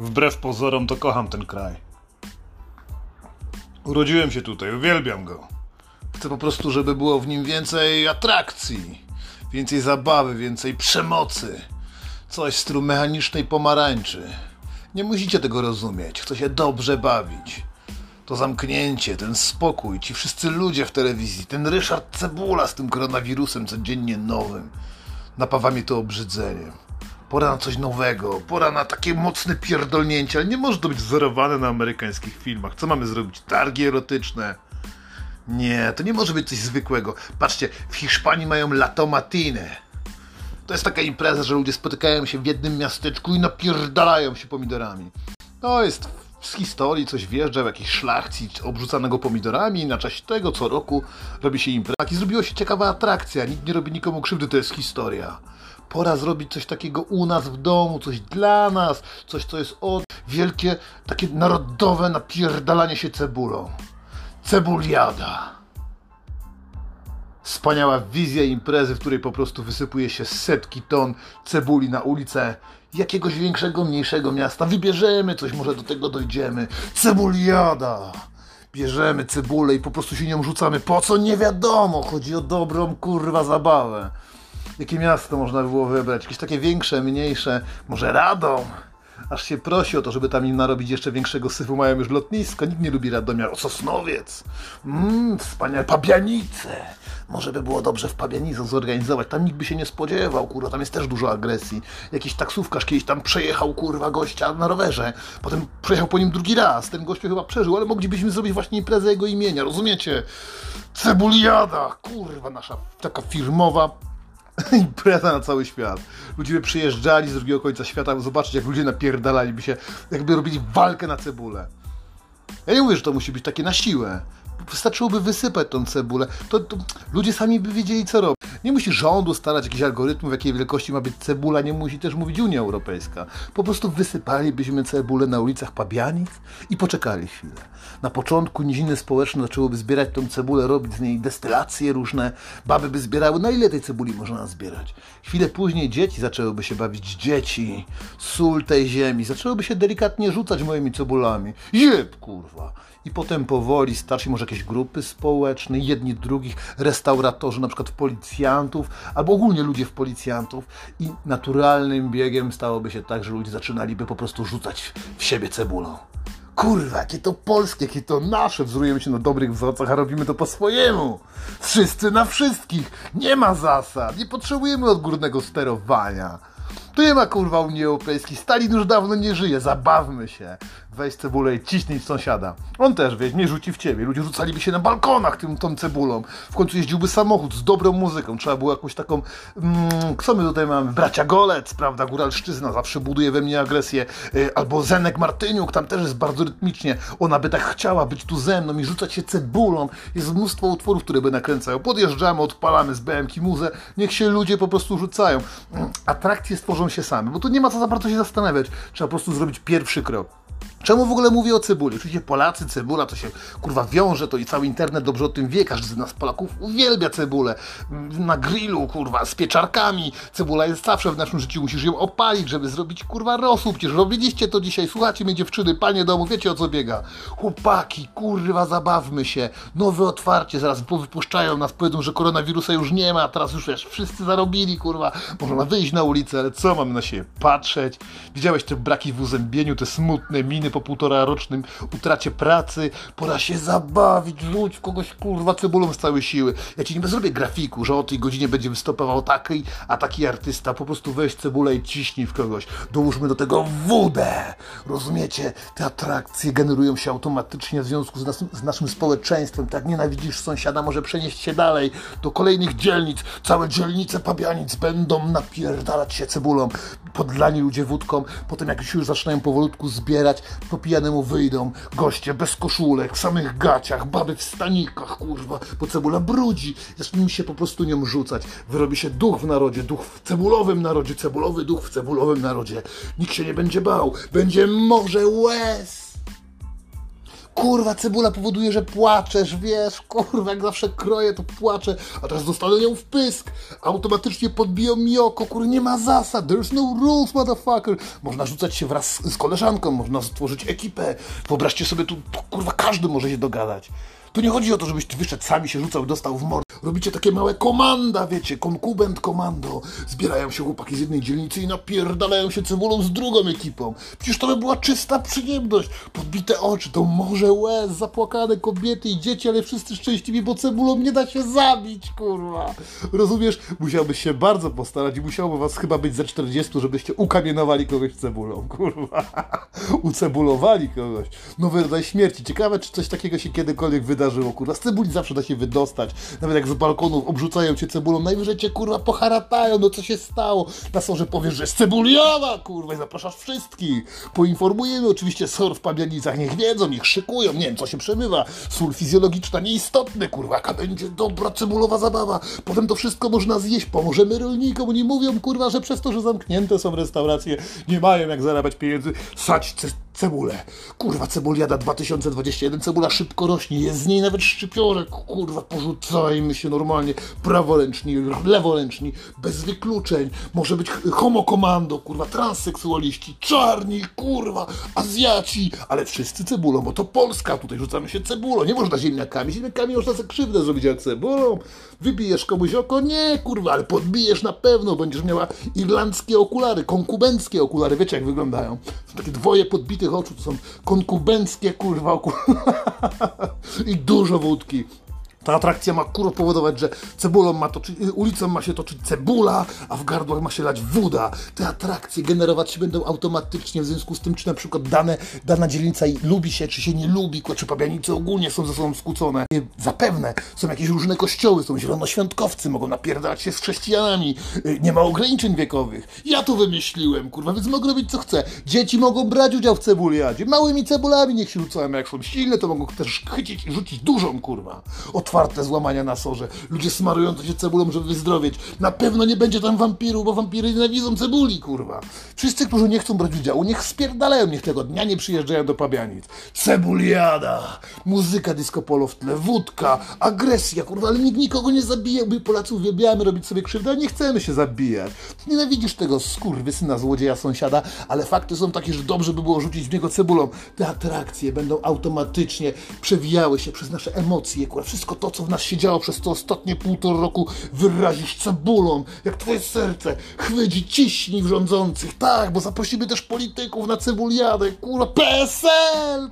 Wbrew pozorom to kocham ten kraj. Urodziłem się tutaj, uwielbiam go. Chcę po prostu, żeby było w nim więcej atrakcji, więcej zabawy, więcej przemocy. Coś w stylu mechanicznej pomarańczy. Nie musicie tego rozumieć. Chcę się dobrze bawić. To zamknięcie, ten spokój, ci wszyscy ludzie w telewizji, ten Ryszard Cebula z tym koronawirusem codziennie nowym. Napawa mnie to obrzydzeniem. Pora na coś nowego, pora na takie mocne pierdolnięcie, ale nie może to być wzorowane na amerykańskich filmach. Co mamy zrobić? Targi erotyczne? Nie, to nie może być coś zwykłego. Patrzcie, w Hiszpanii mają La Tomatinę. To jest taka impreza, że ludzie spotykają się w jednym miasteczku i napierdalają się pomidorami. To jest z historii coś wjeżdża w jakiś szlachcic obrzucanego pomidorami i na czasie tego co roku robi się impreza. I zrobiła się ciekawa atrakcja, nikt nie robi nikomu krzywdy, to jest historia. Pora zrobić coś takiego u nas w domu, coś dla nas, coś co jest od wielkie, takie narodowe napierdalanie się cebulą. Cebuliada. Wspaniała wizja imprezy, w której po prostu wysypuje się setki ton cebuli na ulicę jakiegoś większego, mniejszego miasta. Wybierzemy coś, może do tego dojdziemy. Cebuliada! Bierzemy cebulę i po prostu się nią rzucamy. Po co? Nie wiadomo. Chodzi o dobrą, kurwa, zabawę. Jakie miasto można by było wybrać? Jakieś takie większe, mniejsze? Może Radom? Aż się prosi o to, żeby tam im narobić jeszcze większego syfu. Mają już lotnisko. Nikt nie lubi Radomia. O Sosnowiec. Mmm, wspaniałe. Pabianice. Może by było dobrze w Pabianice zorganizować. Tam nikt by się nie spodziewał, kurwa. Tam jest też dużo agresji. Jakiś taksówkarz kiedyś tam przejechał, kurwa, gościa na rowerze. Potem przejechał po nim drugi raz. Ten gościu chyba przeżył, ale moglibyśmy zrobić właśnie imprezę jego imienia. Rozumiecie? Cebuliada. Kurwa, nasza taka firmowa impreza na cały świat. Ludzie by przyjeżdżali z drugiego końca świata, by zobaczyć, jak ludzie napierdalaliby się, jakby robili walkę na cebulę. Ja nie mówię, że to musi być takie na siłę. Wystarczyłoby wysypać tą cebulę. To, to ludzie sami by wiedzieli, co robić. Nie musi rząd ustalać jakichś algorytmów, jakiej wielkości ma być cebula, nie musi też mówić Unia Europejska. Po prostu wysypalibyśmy cebulę na ulicach Pabianic i poczekali chwilę. Na początku niziny społeczne zaczęłyby zbierać tą cebulę, robić z niej destylacje różne, baby by zbierały, na ile tej cebuli można zbierać. Chwilę później dzieci zaczęłyby się bawić, dzieci, sól tej ziemi, zaczęłyby się delikatnie rzucać moimi cebulami. Jeb, kurwa! I potem powoli starsi może jakieś grupy społeczne, jedni drugich, restauratorzy, na przykład policjantów, albo ogólnie ludzie w policjantów i naturalnym biegiem stałoby się tak, że ludzie zaczynaliby po prostu rzucać w siebie cebulą. Kurwa, jakie to polskie, jakie to nasze. Wzorujemy się na dobrych wzorcach, a robimy to po swojemu. Wszyscy na wszystkich. Nie ma zasad. Nie potrzebujemy odgórnego sterowania. Tu nie ma kurwa Unii Europejskiej. Stalin już dawno nie żyje. Zabawmy się weź cebulę i ciśnij w sąsiada. On też, wiesz, nie rzuci w ciebie. Ludzie rzucaliby się na balkonach tym, tą cebulą. W końcu jeździłby samochód z dobrą muzyką. Trzeba było jakąś taką... Mm, co my tutaj mamy? Bracia Golec, prawda? Góralszczyzna zawsze buduje we mnie agresję. Yy, albo Zenek Martyniuk, tam też jest bardzo rytmicznie. Ona by tak chciała być tu ze mną i rzucać się cebulą. Jest mnóstwo utworów, które by nakręcają. Podjeżdżamy, odpalamy z BMK muzę. Niech się ludzie po prostu rzucają. Mm, atrakcje się same, bo tu nie ma co za bardzo się zastanawiać. Trzeba po prostu zrobić pierwszy krok. Czemu w ogóle mówię o cebuli? Oczywiście Polacy, cebula to się kurwa wiąże, to i cały internet dobrze o tym wie. Każdy z nas Polaków uwielbia cebulę. Na grillu, kurwa, z pieczarkami. Cebula jest zawsze w naszym życiu. Musisz ją opalić, żeby zrobić kurwa rosół. Przecież robiliście to dzisiaj. Słuchajcie mnie dziewczyny, panie domu, wiecie o co biega. Chłopaki, kurwa, zabawmy się. Nowe otwarcie, zaraz wypuszczają nas, powiedzą, że koronawirusa już nie ma, teraz już wiesz, wszyscy zarobili, kurwa. Można wyjść na ulicę, ale co mamy na siebie patrzeć? Widziałeś te braki w uzębieniu, te smutne miny po półtora rocznym utracie pracy, pora się zabawić, rzuć kogoś kurwa cebulą z całej siły. Ja ci nie zrobię grafiku, że o tej godzinie będzie występował taki, a taki artysta, po prostu weź cebulę i ciśnij w kogoś. Dołóżmy do tego wódę. Rozumiecie? Te atrakcje generują się automatycznie w związku z, nas, z naszym społeczeństwem. Tak nienawidzisz sąsiada, może przenieść się dalej do kolejnych dzielnic. Całe dzielnice pabianic będą napierdalać się cebulą. Podlani ludzie wódką, potem jak już zaczynają powolutku zbierać, po pijanemu wyjdą goście bez koszulek, w samych gaciach, baby w stanikach, kurwa, bo cebula brudzi. Zaczną się po prostu nią rzucać. Wyrobi się duch w narodzie, duch w cebulowym narodzie, cebulowy duch w cebulowym narodzie. Nikt się nie będzie bał. Będzie morze łez. Kurwa, cebula powoduje, że płaczesz, wiesz, kurwa, jak zawsze kroję, to płaczę, a teraz dostanę ją w pysk. Automatycznie podbiją mi oko, kurwa, nie ma zasad, there's no rules, motherfucker. Można rzucać się wraz z koleżanką, można stworzyć ekipę. Wyobraźcie sobie, tu, tu kurwa, każdy może się dogadać. Tu nie chodzi o to, żebyś ty wyszedł sami się rzucał dostał w mord. Robicie takie małe komanda, wiecie, konkubent komando. Zbierają się chłopaki z jednej dzielnicy i napierdalają się cebulą z drugą ekipą. Przecież to by była czysta przyjemność. Podbite oczy, to morze łez, zapłakane kobiety i dzieci, ale wszyscy szczęśliwi, bo cebulą nie da się zabić, kurwa. Rozumiesz? Musiałbyś się bardzo postarać i musiałoby was chyba być ze 40, żebyście ukamienowali kogoś cebulą, kurwa. Ucebulowali kogoś. Nowy rodzaj śmierci. Ciekawe, czy coś takiego się kiedykolwiek wydarzyło, kurwa. Z cebuli zawsze da się wydostać. Nawet jak z balkonów obrzucają cię cebulą, najwyżej cię, kurwa, poharatają, no co się stało? Na sorze powiesz, że jest cebuliowa, kurwa, i zapraszasz wszystkich. Poinformujemy oczywiście SOR w Pabianicach, niech wiedzą, niech szykują, nie wiem, co się przemywa. Sól fizjologiczna nieistotny, kurwa, jaka będzie dobra cebulowa zabawa. Potem to wszystko można zjeść, pomożemy rolnikom, oni mówią, kurwa, że przez to, że zamknięte są restauracje, nie mają jak zarabiać pieniędzy, sać cebulę. Kurwa, cebuliada 2021, cebula szybko rośnie, jest z niej nawet szczypiorek, kurwa, porzucajmy się normalnie, praworęczni, leworęczni, bez wykluczeń, może być homo komando, kurwa, transseksualiści, czarni, kurwa, Azjaci, ale wszyscy cebulą, bo to Polska, tutaj rzucamy się cebulą, nie można ziemniakami, ziemniakami można sobie krzywdę zrobić jak cebulą, wybijesz komuś oko, nie, kurwa, ale podbijesz na pewno, będziesz miała irlandzkie okulary, konkubenckie okulary, wiecie jak wyglądają, są takie dwoje podbitych oczu, to są konkubenckie, kurwa, okulary i dużo wódki. Ta atrakcja ma kurwa powodować, że cebulą ma toczyć, ulicą ma się toczyć cebula, a w gardłach ma się lać woda. Te atrakcje generować się będą automatycznie w związku z tym, czy na przykład dane, dana dzielnica lubi się, czy się nie lubi, czy pabianice ogólnie są ze sobą skłócone. Zapewne są jakieś różne kościoły, są zielonoświątkowcy, mogą napierdalać się z chrześcijanami, nie ma ograniczeń wiekowych. Ja to wymyśliłem, kurwa, więc mogę robić co chcę. Dzieci mogą brać udział w cebuliadzie, małymi cebulami niech się rzucają, jak są silne, to mogą też chycić i rzucić dużą, kurwa. Otwarte złamania na sorze. Ludzie smarujący się cebulą, żeby wyzdrowieć. Na pewno nie będzie tam wampiru, bo wampiry nienawidzą cebuli, kurwa. Wszyscy, którzy nie chcą brać udziału, niech spierdalają, niech tego dnia nie przyjeżdżają do Pabianic. Cebuliada, muzyka disco polo w tle, wódka, agresja, kurwa, ale nikt nikogo nie zabija, my Polacy uwielbiamy robić sobie krzywdę, a nie chcemy się zabijać. Nienawidzisz tego skurwysyna, złodzieja, sąsiada, ale fakty są takie, że dobrze by było rzucić w niego cebulą. Te atrakcje będą automatycznie przewijały się przez nasze emocje, kurwa, wszystko to, co w nas się działo przez to ostatnie półtora roku, wyrazić cebulą, jak twoje serce chwyci, ciśnij w rządzących. Tak, bo zaprosimy też polityków na cebuliadę, kurwa, PSL!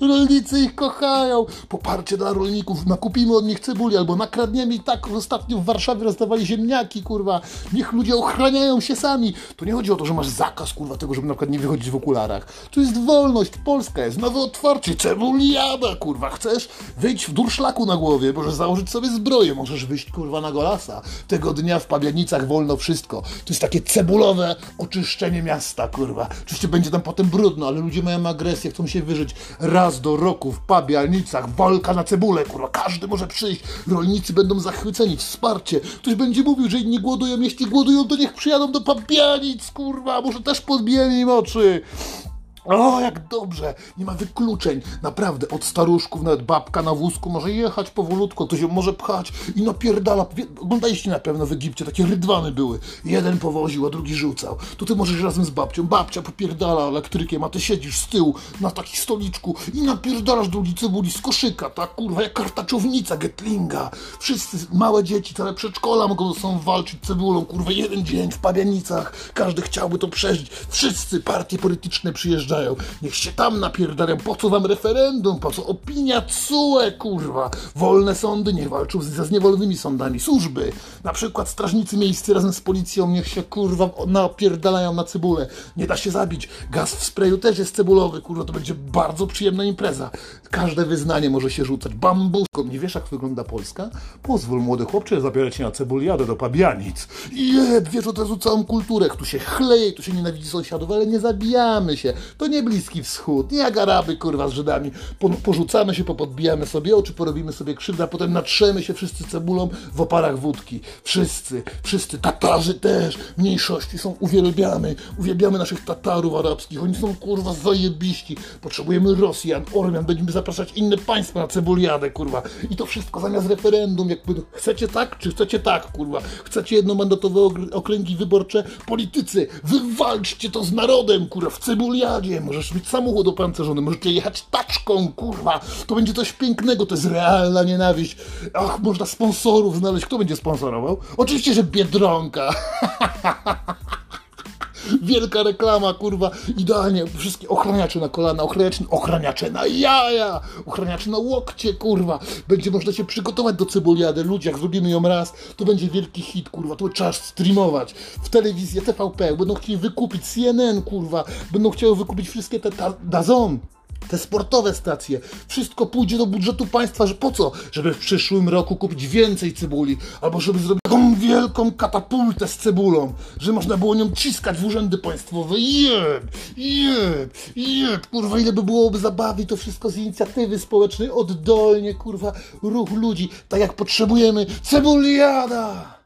Rolnicy ich kochają. Poparcie dla rolników. Nakupimy od nich cebuli albo nakradniemy i tak ostatnio w Warszawie rozdawali ziemniaki, kurwa. Niech ludzie ochraniają się sami. To nie chodzi o to, że masz zakaz, kurwa, tego, żeby na przykład nie wychodzić w okularach. To jest wolność. Polska jest. Nowe otwarcie. Cebuliada, kurwa. Chcesz? Wyjdź w durszlaku na głowie. Możesz założyć sobie zbroję. Możesz wyjść, kurwa, na golasa. Tego dnia w Pabianicach wolno wszystko. To jest takie cebulowe oczyszczenie miasta, kurwa. Oczywiście będzie tam potem brudno, ale ludzie mają agresję, chcą się wyżyć raz do roku w Pabianicach, walka na cebulę, kurwa, każdy może przyjść, rolnicy będą zachwyceni, wsparcie, ktoś będzie mówił, że inni głodują, jeśli głodują, to niech przyjadą do Pabianic, kurwa, może też podbijemy im oczy. O, jak dobrze! Nie ma wykluczeń. Naprawdę, od staruszków, nawet babka na wózku może jechać powolutku, to się może pchać i napierdala. Oglądaliście na pewno w Egipcie, takie rydwany były. Jeden powoził, a drugi rzucał. To ty możesz razem z babcią. Babcia popierdala elektrykiem, a ty siedzisz z tyłu na takim stoliczku i napierdalasz drugi cebuli z koszyka, tak kurwa, jak kartaczownica Getlinga. Wszyscy, małe dzieci, całe przedszkola mogą ze sobą walczyć cebulą, kurwa, jeden dzień w Pabianicach. Każdy chciałby to przeżyć. Wszyscy partie polityczne przyjeżdżają. Niech się tam napierdalają. Po co wam referendum? Po co opinia CUE, kurwa? Wolne sądy niech walczą ze zniewolonymi sądami. Służby, na przykład strażnicy miejscy razem z policją, niech się, kurwa, napierdalają na cebulę. Nie da się zabić. Gaz w sprayu też jest cebulowy, kurwa, to będzie bardzo przyjemna impreza. Każde wyznanie może się rzucać. Bambuską. Nie wiesz, jak wygląda Polska? Pozwól, młody chłopcze, zabiorę cię na cebuliadę do Pabianic. Jeb, wiesz od razu całą kulturę. Tu się chleje, tu się nienawidzi sąsiadów, ale nie zabijamy się. To nie Bliski Wschód, nie jak Araby, kurwa, z Żydami. Po, porzucamy się, popodbijamy sobie oczy, porobimy sobie krzywdę, a potem natrzemy się wszyscy cebulą w oparach wódki. Wszyscy, wszyscy, Tatarzy też, mniejszości są, uwielbiamy, uwielbiamy naszych Tatarów arabskich, oni są, kurwa, zajebiści. Potrzebujemy Rosjan, Ormian, będziemy zapraszać inne państwa na cebuliadę, kurwa. I to wszystko zamiast referendum, jakby, chcecie tak, czy chcecie tak, kurwa. Chcecie jednomandatowe okręgi wyborcze? Politycy, wywalczcie to z narodem, kurwa, w cebuliadzie. Możesz mieć samochód opancerzony, możecie jechać taczką, kurwa. To będzie coś pięknego, to jest realna nienawiść. Ach, można sponsorów znaleźć. Kto będzie sponsorował? Oczywiście, że Biedronka. Wielka reklama, kurwa, idealnie, wszystkie ochraniacze na kolana, ochraniacze, ochraniacze na jaja, ochraniacze na łokcie, kurwa. Będzie można się przygotować do cebuliady, ludzie, jak zrobimy ją raz, to będzie wielki hit, kurwa, to trzeba streamować. W telewizję, TVP, będą chcieli wykupić CNN, kurwa, będą chcieli wykupić wszystkie te Dazon. Te sportowe stacje, wszystko pójdzie do budżetu państwa, że po co? Żeby w przyszłym roku kupić więcej cebuli, albo żeby zrobić taką wielką katapultę z cebulą, że można było nią ciskać w urzędy państwowe. Jeb, jeb, jeb, kurwa, ile by byłoby zabawy, to wszystko z inicjatywy społecznej, oddolnie, kurwa, ruch ludzi, tak jak potrzebujemy. Cebuliada!